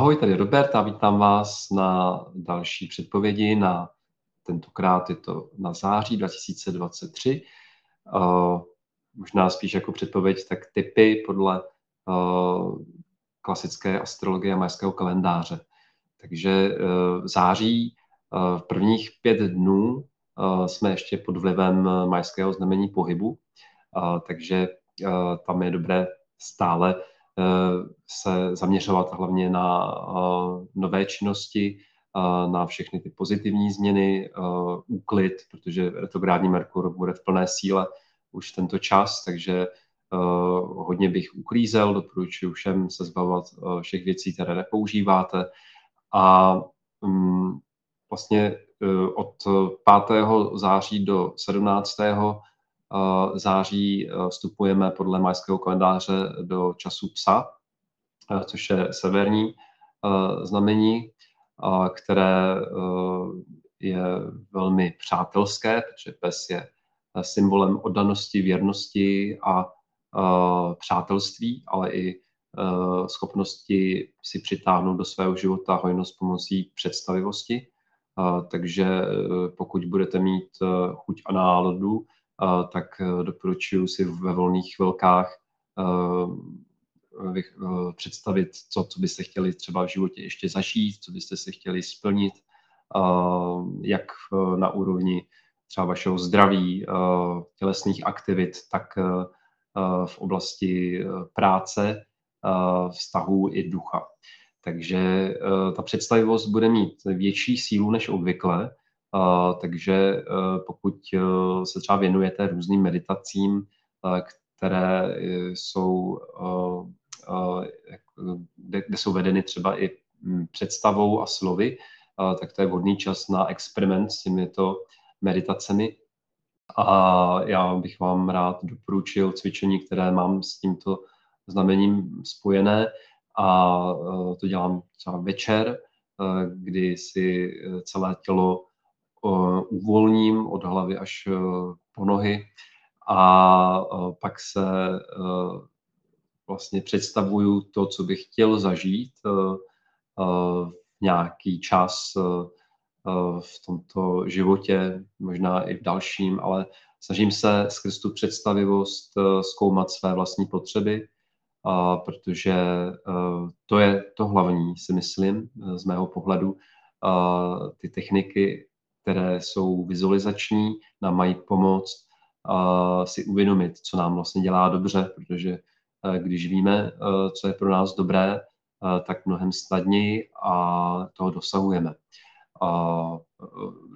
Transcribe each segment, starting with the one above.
Ahoj, tady Robert a vítám vás na další předpovědi na tentokrát je to na září 2023. Uh, možná spíš jako předpověď, tak typy podle uh, klasické astrologie a majského kalendáře. Takže uh, v září v prvních pět dnů jsme ještě pod vlivem majského znamení pohybu, takže tam je dobré stále se zaměřovat hlavně na nové činnosti, na všechny ty pozitivní změny, úklid, protože retrográdní Merkur bude v plné síle už tento čas, takže hodně bych uklízel, doporučuji všem se zbavovat všech věcí, které nepoužíváte a mm, vlastně od 5. září do 17. září e, vstupujeme podle majského kalendáře do času psa, e, což je severní znamení které eh, je velmi přátelské, protože pes je eh, symbolem oddanosti, věrnosti a eh, přátelství, ale i schopnosti si přitáhnout do svého života hojnost pomocí představivosti. Takže pokud budete mít chuť a náladu, tak doporučuji si ve volných chvilkách Eh, představit, co, co byste chtěli třeba v životě ještě zažít, co byste si chtěli splnit, eh, jak na úrovni třeba vašeho zdraví, eh, tělesných aktivit, tak v oblasti práce, vztahů i ducha. Takže ta představivost bude mít větší sílu než obvykle, takže pokud se třeba věnujete různým meditacím, které jsou kde, jsou vedeny třeba i představou a slovy, tak to je vhodný čas na experiment s těmito meditacemi. A já bych vám rád doporučil cvičení, které mám s tímto znamením spojené a to dělám třeba večer, kdy si celé tělo uvolním od hlavy až po nohy a pak se vlastně představuju to, co bych chtěl zažít v eh, eh, nějaký čas eh, v tomto životě, možná i v dalším, ale snažím se skrz tu představivost zkoumat své vlastní potřeby, protože to je to hlavní, si myslím, z mého pohledu. Ty techniky, které jsou vizualizační, nám mají pomoct si uvědomit, co nám vlastně dělá dobře, protože Eh, když víme, eh, co je pro nás dobré, eh, tak mnohem snadněji a toho dosahujeme.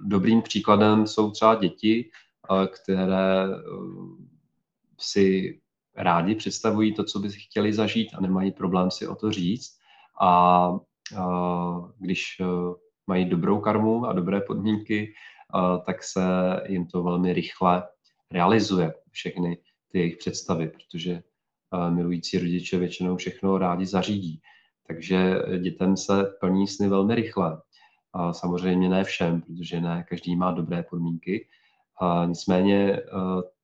Dobrým příkladem jsou třeba děti, které si rádi představují to, co by chtěli zažít a nemají problém si o to říct. A když mají dobrou karmu a dobré podmínky, tak se jim to velmi rychle realizuje, všechny ty jejich představy, protože milující rodiče většinou všechno rádi zařídí. Takže dětem se plní sny velmi rychle. A samozřejmě ne všem, protože ne každý má dobré podmínky. A nicméně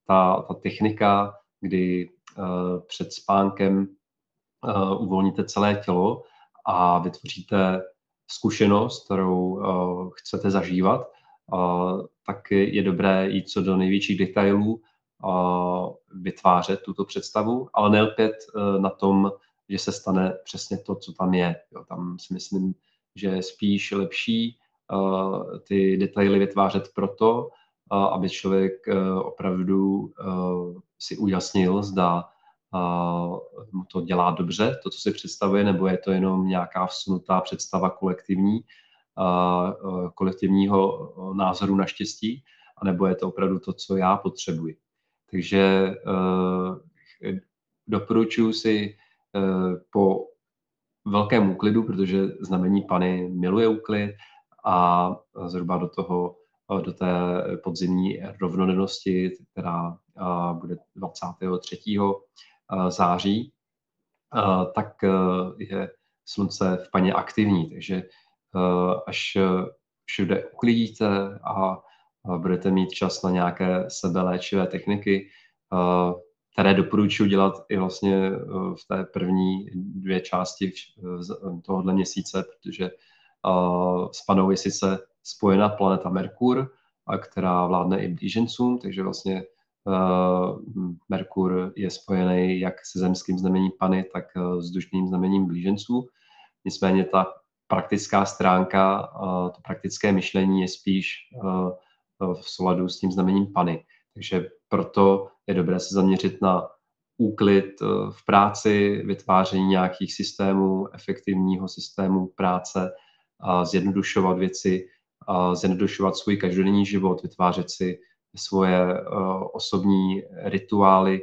ta, ta technika, kdy před spánkem uvolníte celé tělo a vytvoříte zkušenost, kterou chcete zažívat, tak je dobré jít co do největších detailů vytvářet tuto představu, ale nelpět na tom, že se stane přesně to, co tam je. Jo, tam si myslím, že je spíš lepší ty detaily vytvářet proto, aby člověk opravdu si ujasnil, zda mu to dělá dobře, to, co si představuje, nebo je to jenom nějaká vsunutá představa kolektivní, kolektivního názoru na štěstí, anebo je to opravdu to, co já potřebuji. Takže doporučuji si po velkém úklidu, protože znamení Pany miluje úklid a zhruba do toho do té podzimní rovnodennosti, která bude 23. září, tak je slunce v paně aktivní, takže až všude uklidíte a budete mít čas na nějaké sebeléčivé techniky, které doporučuji dělat i vlastně v té první dvě části tohohle měsíce, protože s panou je sice spojena planeta Merkur, která vládne i blížencům, takže vlastně Merkur je spojený jak se zemským znamením Pany, tak s dužným znamením blíženců. Nicméně ta praktická stránka, to praktické myšlení je spíš v souladu s tím znamením Pany. Takže proto je dobré se zaměřit na úklid v práci, vytváření nějakých systémů, efektivního systému práce, zjednodušovat věci, zjednodušovat svůj každodenní život, vytvářet si svoje osobní rituály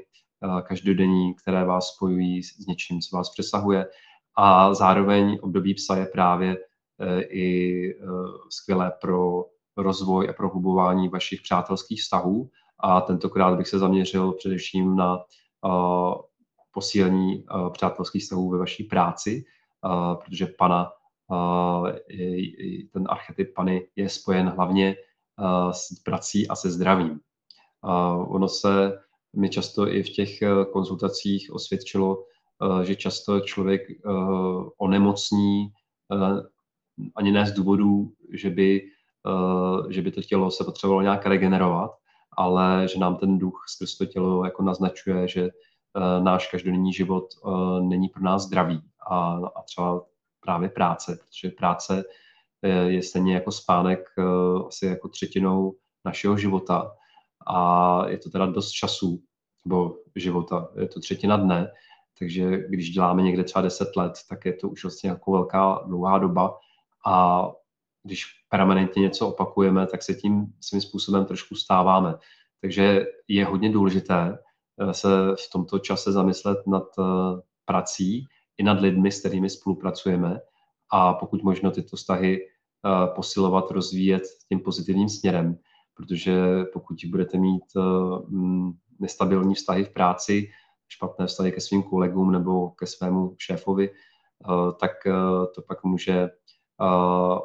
každodenní, které vás spojují s něčím, co vás přesahuje a zároveň období psa je právě e, i skvělé pro rozvoj a prohlubování vašich přátelských vztahů. A tentokrát bych se zaměřil především na posílení přátelských vztahů ve vaší práci, protože pana, ten archetyp pany je spojen hlavně s prací a se zdravím. Ono se mi často i v těch konzultacích osvědčilo, Eh, že často člověk eh, onemocní eh, ani ne z důvodu, že by, že by to tělo se potřebovalo nějak regenerovat, ale že nám ten duch skrz to tělo jako naznačuje, že náš každodenní život není pro nás zdravý a, a třeba právě práce, protože práce je stejně jako spánek asi jako třetinou našeho života. A je to teda dost času, nebo života, je to třetina dne, takže když děláme někde třeba 10 let, tak je to už vlastně jako velká dlouhá doba. A když permanentně něco opakujeme, tak se tím svým způsobem trošku stáváme. Takže je hodně důležité eh, se v tomto čase zamyslet nad eh, prací i nad lidmi, s kterými spolupracujeme a pokud možno tyto vztahy eh, posilovat, rozvíjet tím pozitivním směrem, protože pokud budete mít nestabilní vztahy v práci, špatné vztahy ke svým kolegům nebo ke svému šéfovi, eh, tak eh, to pak může eh,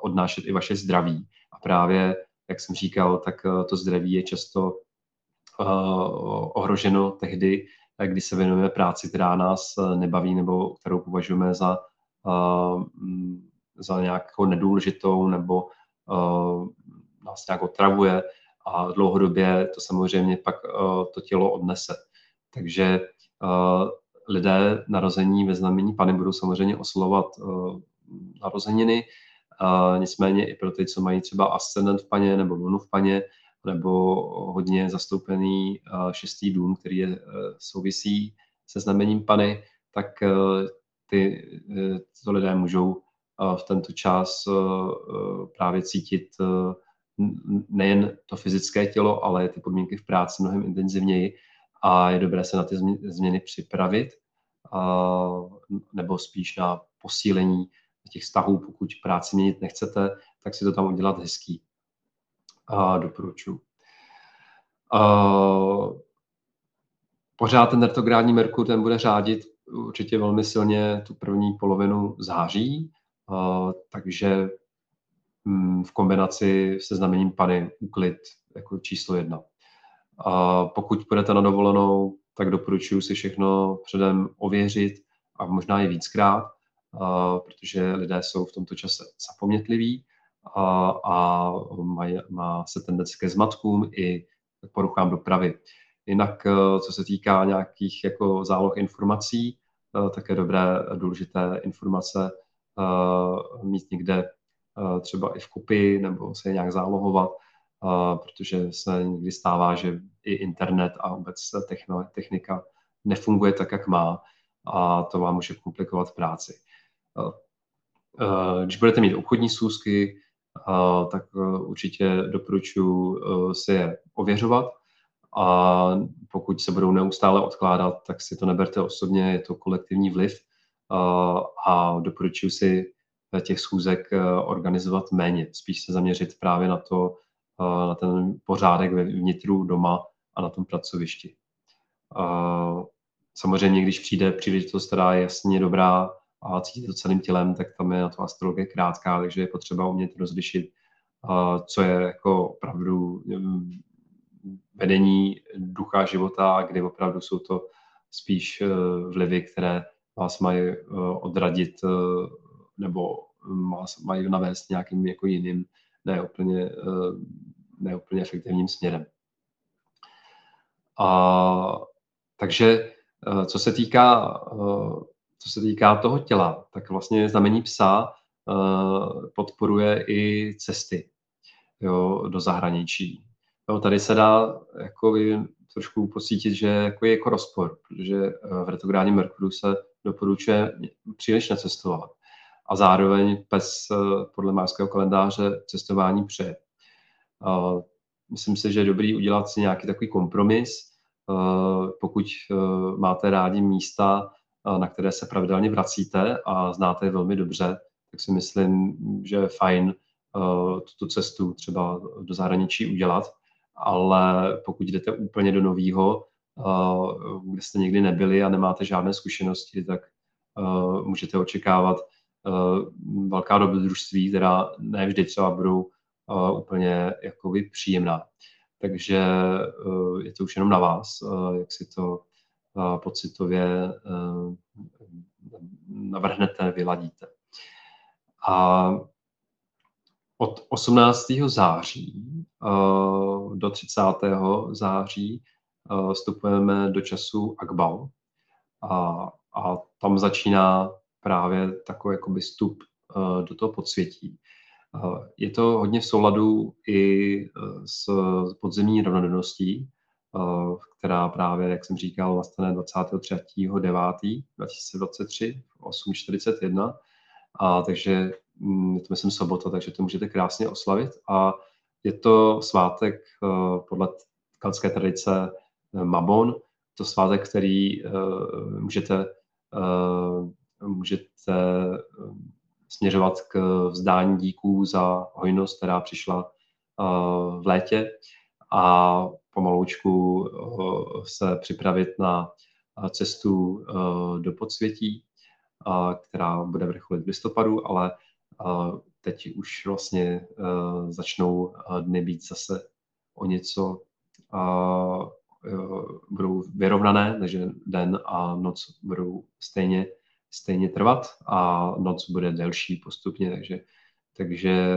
odnášet i vaše zdraví. A právě, jak jsem říkal, tak to zdraví je často ohroženo tehdy, kdy se věnujeme práci, která nás nebaví nebo kterou považujeme za, za nějakou nedůležitou nebo nás nějak otravuje a dlouhodobě to samozřejmě pak to tělo odnese. Takže lidé narození ve znamení Pany budou samozřejmě oslovovat uh, narozeniny, nicméně i pro ty, co mají třeba ascendent v paně nebo lunu v paně, nebo hodně zastoupený šestý dům, který je, souvisí se znamením Pany, tak ty, tyto lidé můžou v tento čas právě cítit nejen to fyzické tělo, ale ty podmínky v práci mnohem intenzivněji a je dobré se na ty změny připravit, nebo spíš na posílení těch vztahů, pokud práci měnit nechcete, tak si to tam udělat hezký. A doporučuji. Pořád ten retrográdní Merkur ten bude řádit určitě velmi silně tu první polovinu září, takže mm, v kombinaci se znamením Pany úklid jako číslo jedna. A pokud půjdete na dovolenou, tak doporučuji si všechno předem ověřit a možná i víckrát, protože lidé jsou v tomto čase zapomnětliví a, a má se tendence ke zmatkům i poruchám dopravy. Jinak, e, co se týká nějakých jako záloh informací, e, tak je dobré důležité informace e, mít někde třeba i v kopii nebo se nějak zálohovat, protože se někdy stává, že i internet a vůbec technika nefunguje tak, jak má a to vám může komplikovat práci. Když budete mít obchodní schůzky, tak určitě doporučuji si je ověřovat a pokud se budou neustále odkládat, tak si to neberte osobně, je to kolektivní vliv a doporučuji si těch schůzek organizovat méně, spíš se zaměřit právě na to, na ten pořádek ve vnitru doma a na tom pracovišti. Samozřejmě, když přijde příležitost, která je jasně dobrá a cítí to celým tělem, tak tam je na to astrologie krátká, takže je potřeba umět rozlišit, co je jako opravdu mm, vedení ducha života, kdy opravdu jsou to spíš vlivy, které vás mají odradit nebo vás mají navést nějakým jako jiným, ne úplně, ne úplně efektivním směrem. A, takže co se týká co se týká toho těla, tak vlastně znamení psa podporuje i cesty jo, do zahraničí. Jo, tady se dá jako trošku pocítit, že jako je jako rozpor, protože v retrográdním Merkuru se doporučuje příliš necestovat. A zároveň pes podle mářského kalendáře cestování přeje. Myslím si, že je dobrý udělat si nějaký takový kompromis, uh, pokud máte rádi místa, na které se pravidelně vracíte a znáte je velmi dobře, tak si myslím, že je fajn tuto cestu třeba do zahraničí udělat, ale pokud jdete úplně do nového, kde jste nikdy nebyli a nemáte žádné zkušenosti, tak můžete očekávat velká dobrodružství, která ne vždy třeba budou úplně jakoby příjemná. Takže je to už jenom na vás, jak si to pocitově eh, navrhnete, vyladíte. A od 18. září eh, do 30. září eh, vstupujeme do času Akbal a, a tam začíná právě takový jakoby vstup do toho podsvětí. Je to hodně v souladu i s podzemní rovnodenností, Eh, která právě, jak jsem říkal, nastane 23.9.2023 v 8.41. A takže mm, je to myslím sobota, takže to můžete krásně oslavit. A je to svátek eh, podle kalské tradice eh, Mabon, to svátek, který můžete, můžete směřovat k vzdání díků za hojnost, která přišla v létě. A pomaloučku eh, se připravit na eh, cestu eh, do podsvětí, která bude vrcholit v listopadu, ale teď už vlastně začnou dny být zase o něco budou vyrovnané, takže den a noc budou stejně, stejně trvat a noc bude delší postupně, takže, takže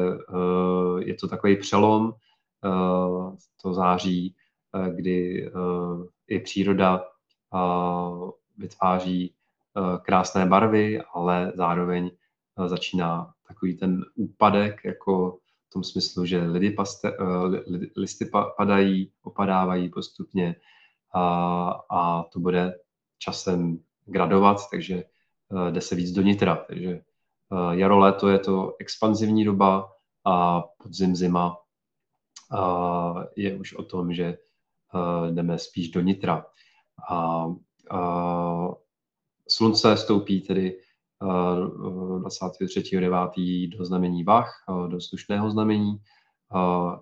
je to takový přelom, to září kdy i příroda vytváří krásné barvy, ale zároveň začíná takový ten úpadek, jako v tom smyslu, že lidi paste, listy padají, opadávají postupně a, a to bude časem gradovat, takže jde se víc do nitra. Takže jaro, léto je to expanzivní doba a podzim, zima je už o tom, že jdeme spíš do nitra. A, a slunce stoupí tedy 23.9. do znamení Vach, do vzdušného znamení.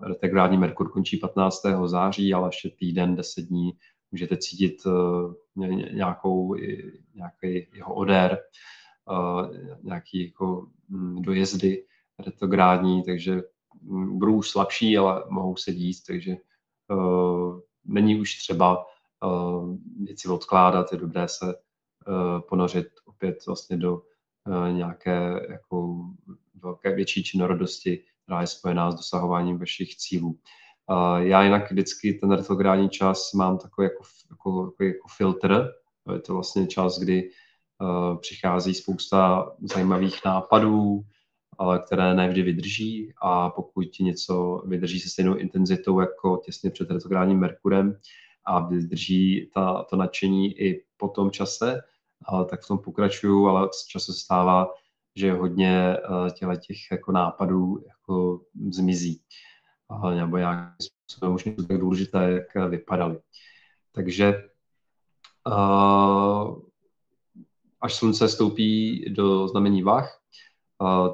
Retrográdní Merkur končí 15. září, ale ještě týden, 10 dní můžete cítit nějakou, nějaký jeho odér, nějaký jako mm, dojezdy retrográdní, takže mm, budou už slabší, ale mohou se dít, takže není už třeba věci odkládat, je dobré se ponořit opět vlastně do uh, nějaké jako velké větší činorodosti, která je spojená s dosahováním vašich cílů. Uh, já jinak vždycky ten retrográdní čas mám takový jako, jako, jako, jako filtr, je to vlastně čas, kdy uh, přichází spousta zajímavých nápadů, ale které nevždy vydrží a pokud něco vydrží se stejnou intenzitou jako těsně před retrográdním Merkurem a vydrží ta, to nadšení i po tom čase, tak v tom pokračuju, ale z času se stává, že hodně eh, těle těch jako nápadů jako zmizí. Nebo nějakým způsobem už tak důležité, jak vypadaly. Takže eh, až slunce stoupí do znamení Vach,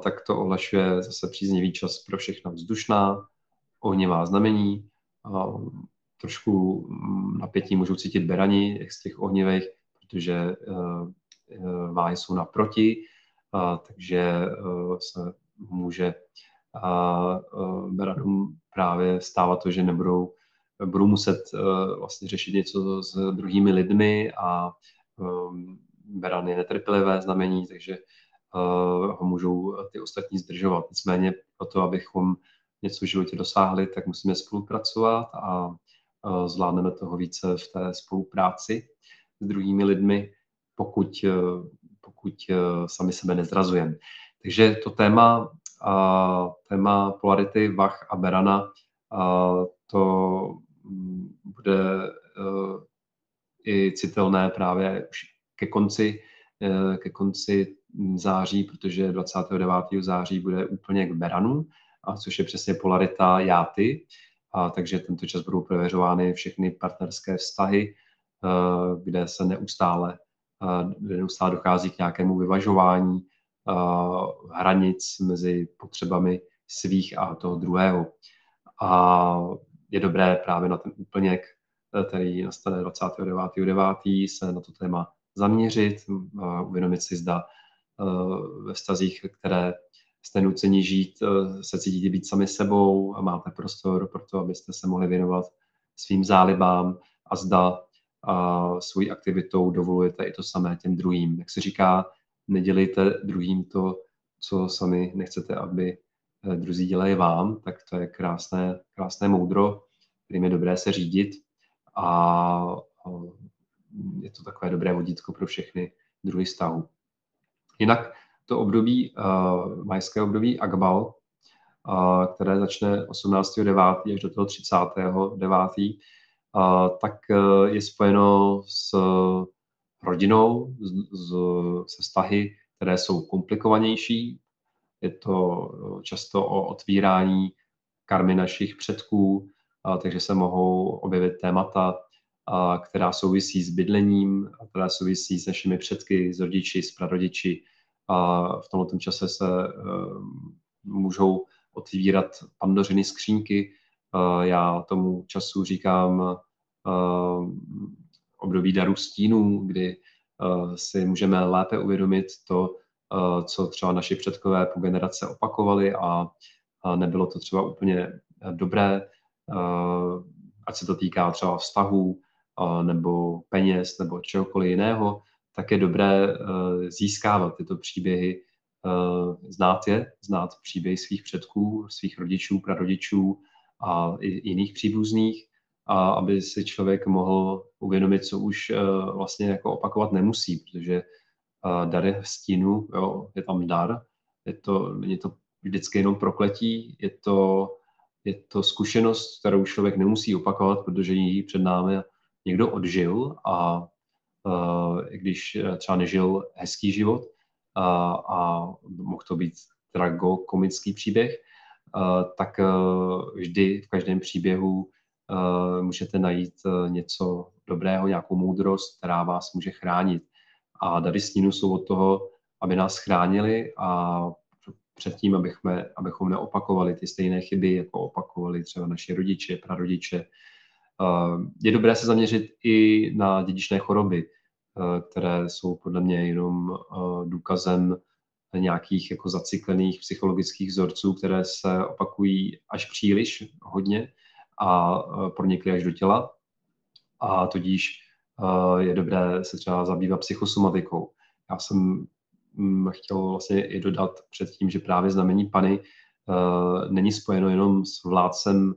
tak to ohlašuje zase příznivý čas pro všechna vzdušná, ohnivá znamení. Trošku mm, napětí můžou cítit berani, jak z těch ohnivých, protože e, e, váhy jsou naproti, takže e, se může beranům právě stávat to, že nebudou budou muset vlastně řešit něco s druhými lidmi a beran je netrpělivé znamení, takže ho můžou ty ostatní zdržovat. Nicméně pro to, abychom něco v životě dosáhli, tak musíme spolupracovat a zvládneme toho více v té spolupráci s druhými lidmi, pokud, pokud sami sebe nezrazujeme. Takže to téma, téma polarity Vach a Berana, to mm, bude i citelné právě už ke konci, ke konci září, protože 29. září bude úplně k Beranu, a což je přesně polarita játy, a takže tento čas budou prověřovány všechny partnerské vztahy, eh, kde se neustále, eh, neustále dochází k nějakému vyvažování eh, hranic mezi potřebami svých a toho druhého. A je dobré právě na ten úplněk, který nastane 29.9. se na to téma zaměřit, uvědomit si, zda ve vztazích, které jste nuceni žít, eh, se cítíte být sami sebou a máte prostor pro to, abyste se mohli věnovat svým zálibám a zda a svojí aktivitou dovolujete i to samé těm druhým. Jak se říká, nedělejte druhým to, co sami nechcete, aby eh, druzí dělají vám, tak to je krásné, krásné moudro, kterým je dobré se řídit a je to takové dobré vodítko pro všechny druhy vztahu. Jinak to období, uh, majské období Agbal, uh, které začne 18.9. až do toho 30.9., uh, tak uh, je spojeno s rodinou, s, s, se vztahy, které jsou komplikovanější. Je to často o otvírání karmy našich předků, takže se mohou objevit témata, která souvisí s bydlením, která souvisí s našimi předky, s rodiči, s prarodiči, a v tomto čase se můžou otvírat pandořiny skřínky. Já tomu času říkám ehm, období daru stínů, kdy eh, si můžeme lépe uvědomit to, eh, co třeba naši předkové po generace opakovali a nebylo to třeba úplně dobré, eh, ať se to týká třeba vztahů nebo peněz nebo čehokoliv jiného, tak je dobré eh, získávat tyto příběhy, eh, znát je, znát příběhy svých předků, svých rodičů, prarodičů a jiných příbuzných, a aby si člověk mohl uvědomit, co už eh, vlastně jako opakovat nemusí, protože dar je v stínu, jo, je tam dar, je to, není to vždycky jenom prokletí, je to, je to zkušenost, kterou člověk nemusí opakovat, protože ji před námi někdo odžil a i když třeba nežil hezký život a, a mohl to být tragokomický příběh, tak eh, vždy v každém příběhu eh, můžete najít něco dobrého, nějakou moudrost, která vás může chránit. A dary stínu jsou od toho, aby nás chránili a předtím, abychom, abychom neopakovali ty stejné chyby, jako opakovali třeba naši rodiče, prarodiče, je dobré se zaměřit i na dědičné choroby, které jsou podle mě jenom důkazem nějakých jako zacyklených psychologických vzorců, které se opakují až příliš hodně a pronikly až do těla. A tudíž je dobré se třeba zabývat psychosomatikou. Já jsem mm, chtěl vlastně i dodat před tím, že právě znamení Pany není spojeno jenom s vládcem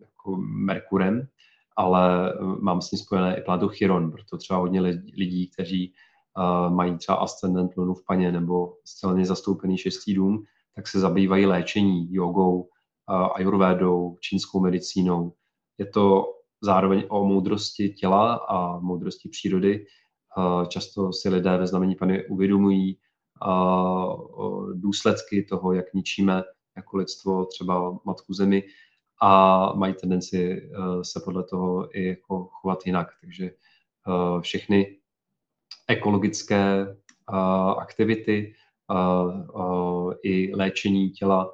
jako Merkurem, ale eh, mám s ní spojené i planetu Chiron, proto třeba hodně lidí, kteří mají třeba ascendent lunu v paně nebo zcela zastoupený šestý dům, tak se zabývají léčení, jogou, ayurvédou, čínskou medicínou. Je to zároveň o moudrosti těla a moudrosti přírody. Často si lidé ve znamení pany uvědomují důsledky toho, jak ničíme jako lidstvo třeba matku zemi a mají tendenci eh, se podle toho i jako chovat jinak. Takže eh, všechny ekologické aktivity i léčení těla,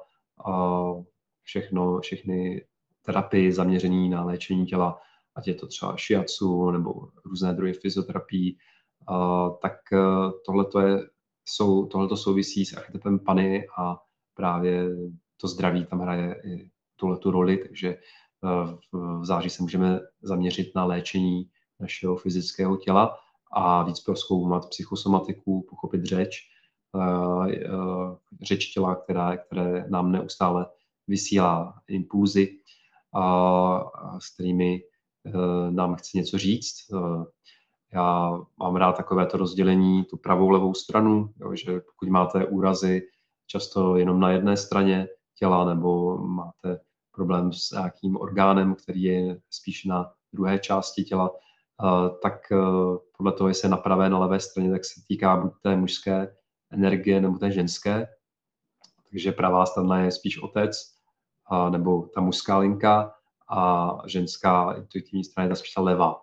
všechno, všechny terapie zaměření na léčení těla, ať je to třeba shiatsu nebo různé druhy fyzioterapii, tak tohle je, jsou, tohleto souvisí s archetypem Pany a právě to zdraví tam hraje i tuhle tu roli, takže v září se můžeme zaměřit na léčení našeho fyzického těla a víc proskoumat psychosomatiku, pochopit řeč, řeč těla, která, které nám neustále vysílá impulzy, s kterými nám chce něco říct. Já mám rád takovéto rozdělení, tu pravou, levou stranu, jo, že pokud máte úrazy často jenom na jedné straně těla nebo máte problém s nějakým orgánem, který je spíš na druhé části těla, tak e, podle toho, jestli je na pravé, na levé straně, tak se týká buď té mužské energie nebo té ženské. Takže pravá strana je spíš otec, nebo ta mužská linka a ženská intuitivní strana je ta spíš ta levá.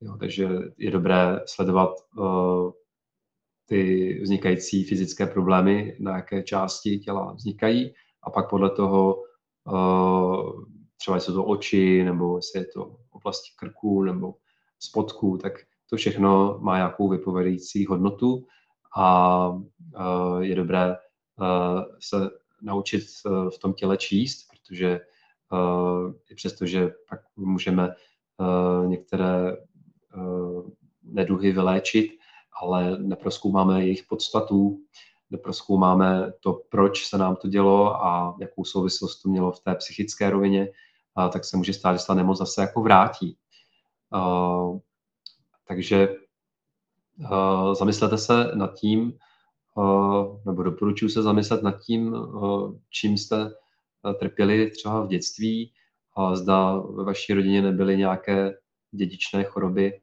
Jo, takže je dobré sledovat uh, ty vznikající fyzické problémy, na jaké části těla vznikají a pak podle toho uh, třeba jestli to oči, nebo jestli je to oblasti krku, nebo spodku, tak to všechno má nějakou vypovědějící hodnotu a uh, je dobré uh, se naučit uh, v tom těle číst, protože i přesto, že pak můžeme některé uh, neduhy vyléčit, ale neproskoumáme jejich podstatu, neproskoumáme to, proč se nám to dělo a jakou souvislost to mělo v té psychické rovině, tak se může stát, že ta nemoc zase jako vrátí. Uh, takže uh, zamyslete se nad tím, uh, nebo doporučuji se zamyslet nad tím, čím jste trpěli třeba v dětství, zda ve vaší rodině nebyly nějaké dědičné choroby,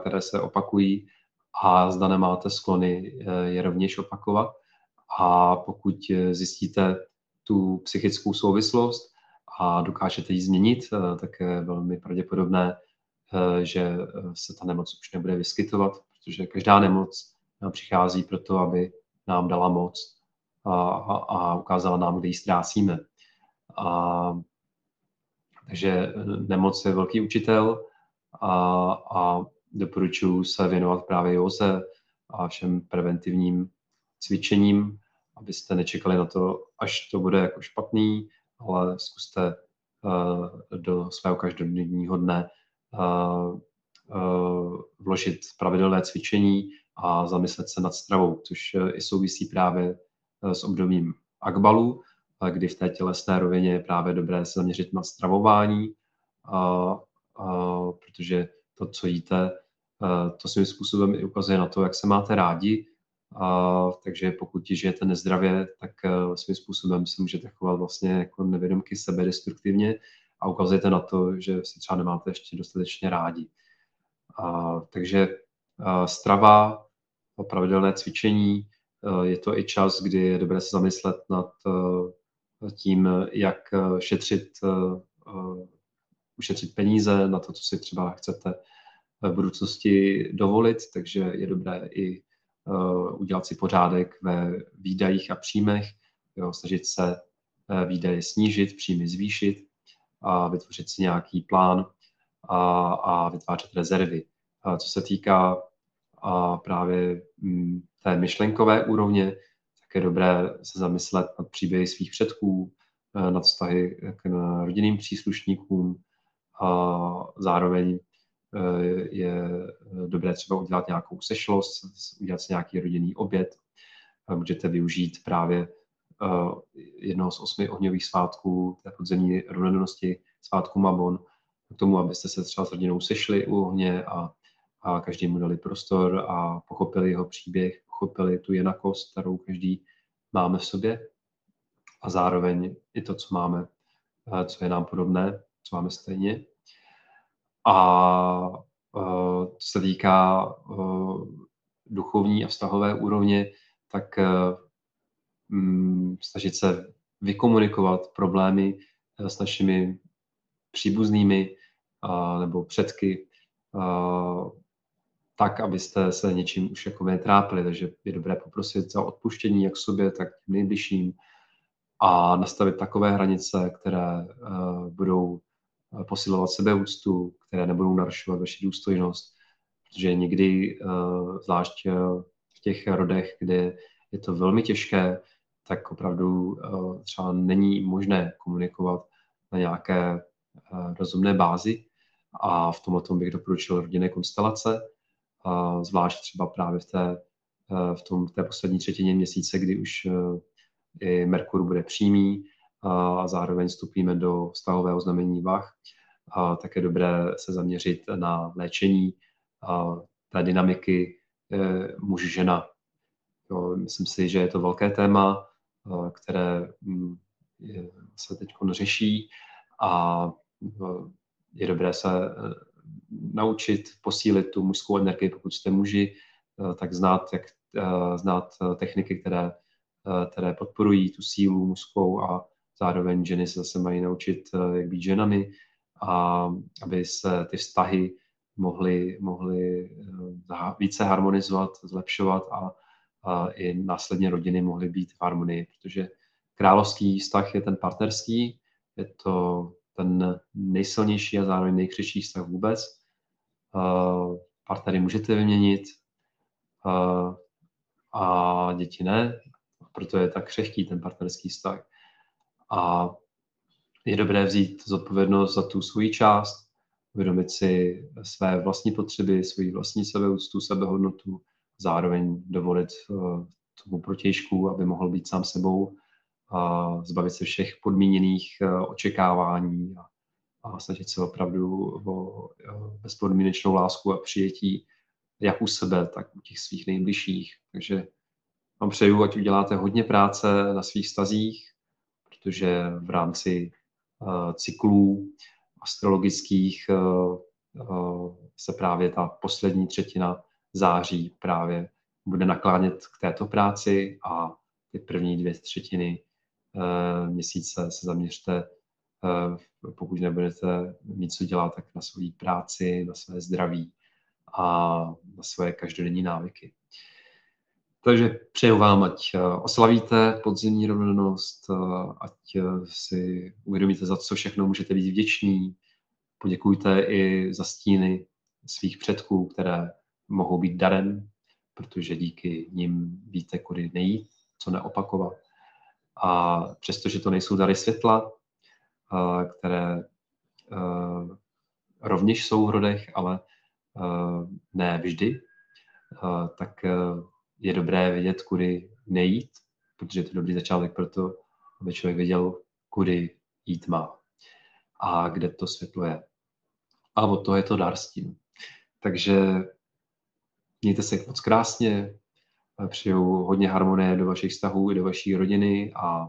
které se opakují a zda nemáte sklony eh, je rovněž opakovat. A pokud eh, zjistíte tu psychickou souvislost a dokážete ji změnit, eh, tak je velmi pravděpodobné, že se ta nemoc už nebude vyskytovat, protože každá nemoc přichází proto, aby nám dala moc a, a, ukázala nám, kde ji ztrácíme. A, takže nemoc je velký učitel a, a doporučuji se věnovat právě józe a všem preventivním cvičením, abyste nečekali na to, až to bude jako špatný, ale zkuste uh, do svého každodenního dne vložit pravidelné cvičení a zamyslet se nad stravou, což i souvisí právě s obdobím Akbalu, kdy v té tělesné rovině je právě dobré se zaměřit na stravování, a, a, protože to, co jíte, to svým způsobem i ukazuje na to, jak se máte rádi. A, takže pokud žijete nezdravě, tak svým způsobem se můžete chovat vlastně jako nevědomky sebe destruktivně a ukazujete na to, že si třeba nemáte ještě dostatečně rádi. A, takže a, strava, pravidelné cvičení, je to i čas, kdy je dobré se zamyslet nad tím, jak šetřit, ušetřit peníze na to, co si třeba chcete v budoucnosti dovolit, takže je dobré i udělat si pořádek ve výdajích a příjmech, jo, snažit se výdaje snížit, příjmy zvýšit a vytvořit si nějaký plán a, a vytvářet rezervy. A co se týká a právě mm, té myšlenkové úrovně, tak je dobré se zamyslet nad příběhy svých předků, uh, nad vztahy k rodinným příslušníkům, a zároveň Eh, je dobré třeba udělat nějakou sešlost, udělat si nějaký rodinný oběd. Můžete využít právě jednoho z osmi ohňových svátků té podzemní rovnodennosti, svátku Mabon, k tomu, abyste se třeba s rodinou sešli u ohně a, a každý mu dali prostor a pochopili jeho příběh, pochopili tu jenakost, kterou každý máme v sobě a zároveň i to, co máme, eh, co je nám podobné, co máme stejně. A uh, co se týká duchovní a vztahové úrovně, tak snažit se vykomunikovat problémy s našimi příbuznými uh, nebo předky, uh, tak, abyste se něčím už jako netrápili. Takže je dobré poprosit za odpuštění jak sobě, tak nejbližším a nastavit takové hranice, které uh, budou posilovat sebeúctu, které nebudou narušovat vaši důstojnost, protože někdy, eh, zvlášť eh, v těch rodech, kde je to velmi těžké, tak opravdu eh, třeba není možné komunikovat na nějaké rozumné bázi a v tomhle tom bych doporučil rodinné konstelace, zvlášť třeba právě v té, v tom, v té poslední třetině měsíce, kdy už i Merkur bude přímý a zároveň vstupíme do vztahového znamení vach, tak je dobré se zaměřit na léčení té dynamiky muž-žena. Myslím si, že je to velké téma, které mm, se teď řeší a je dobré se e, naučit posílit tu mužskou energii, pokud jste muži, tak znát, jak, znát techniky, které, které podporují tu sílu mužskou a zároveň ženy se zase mají naučit, jak být ženami a aby se ty vztahy mohly, mohly eh, více harmonizovat, zlepšovat a i následně rodiny mohly být v harmonii, protože královský vztah je ten partnerský, je to ten nejsilnější a zároveň nejkřečší vztah vůbec. Uh, partnery můžete vyměnit uh, a děti ne, proto je tak křehký ten partnerský vztah. A je dobré vzít zodpovědnost za tu svoji část, uvědomit si své vlastní potřeby, svoji vlastní sebeúctu, sebehodnotu, zároveň dovolit eh, tomu protějšku, aby mohl být sám sebou, a zbavit se všech podmíněných eh, očekávání a, a snažit se opravdu o bezpodmínečnou lásku a přijetí jak u sebe, tak u těch svých nejbližších. Takže vám přeju, ať uděláte hodně práce na svých stazích, protože v rámci uh, cyklů astrologických eh, eh, se právě ta poslední třetina září právě bude naklánět k této práci a ty první dvě třetiny eh, měsíce se zaměřte, pokud nebudete mít co dělat, tak na svoji práci, na své zdraví a na své každodenní návyky. Takže přeju vám, ať oslavíte podzimní rovnost, ať si uvědomíte, za co všechno můžete být vděční. Poděkujte i za stíny svých předků, které mohou být darem, protože díky nim víte, kudy nejít, co neopakovat. A přestože to nejsou dary světla, které rovněž jsou v rodech, ale ne vždy, tak je dobré vědět, kudy nejít, protože je to dobrý začátek pro to, aby člověk věděl, kudy jít má a kde to světlo je. A od toho je to dar s tím. Takže mějte se moc krásně, přeju hodně harmonie do vašich vztahů i do vaší rodiny a,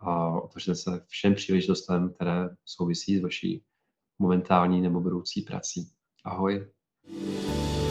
a otevřete se všem příležitostem, které souvisí s vaší momentální nebo budoucí prací. Ahoj. thank you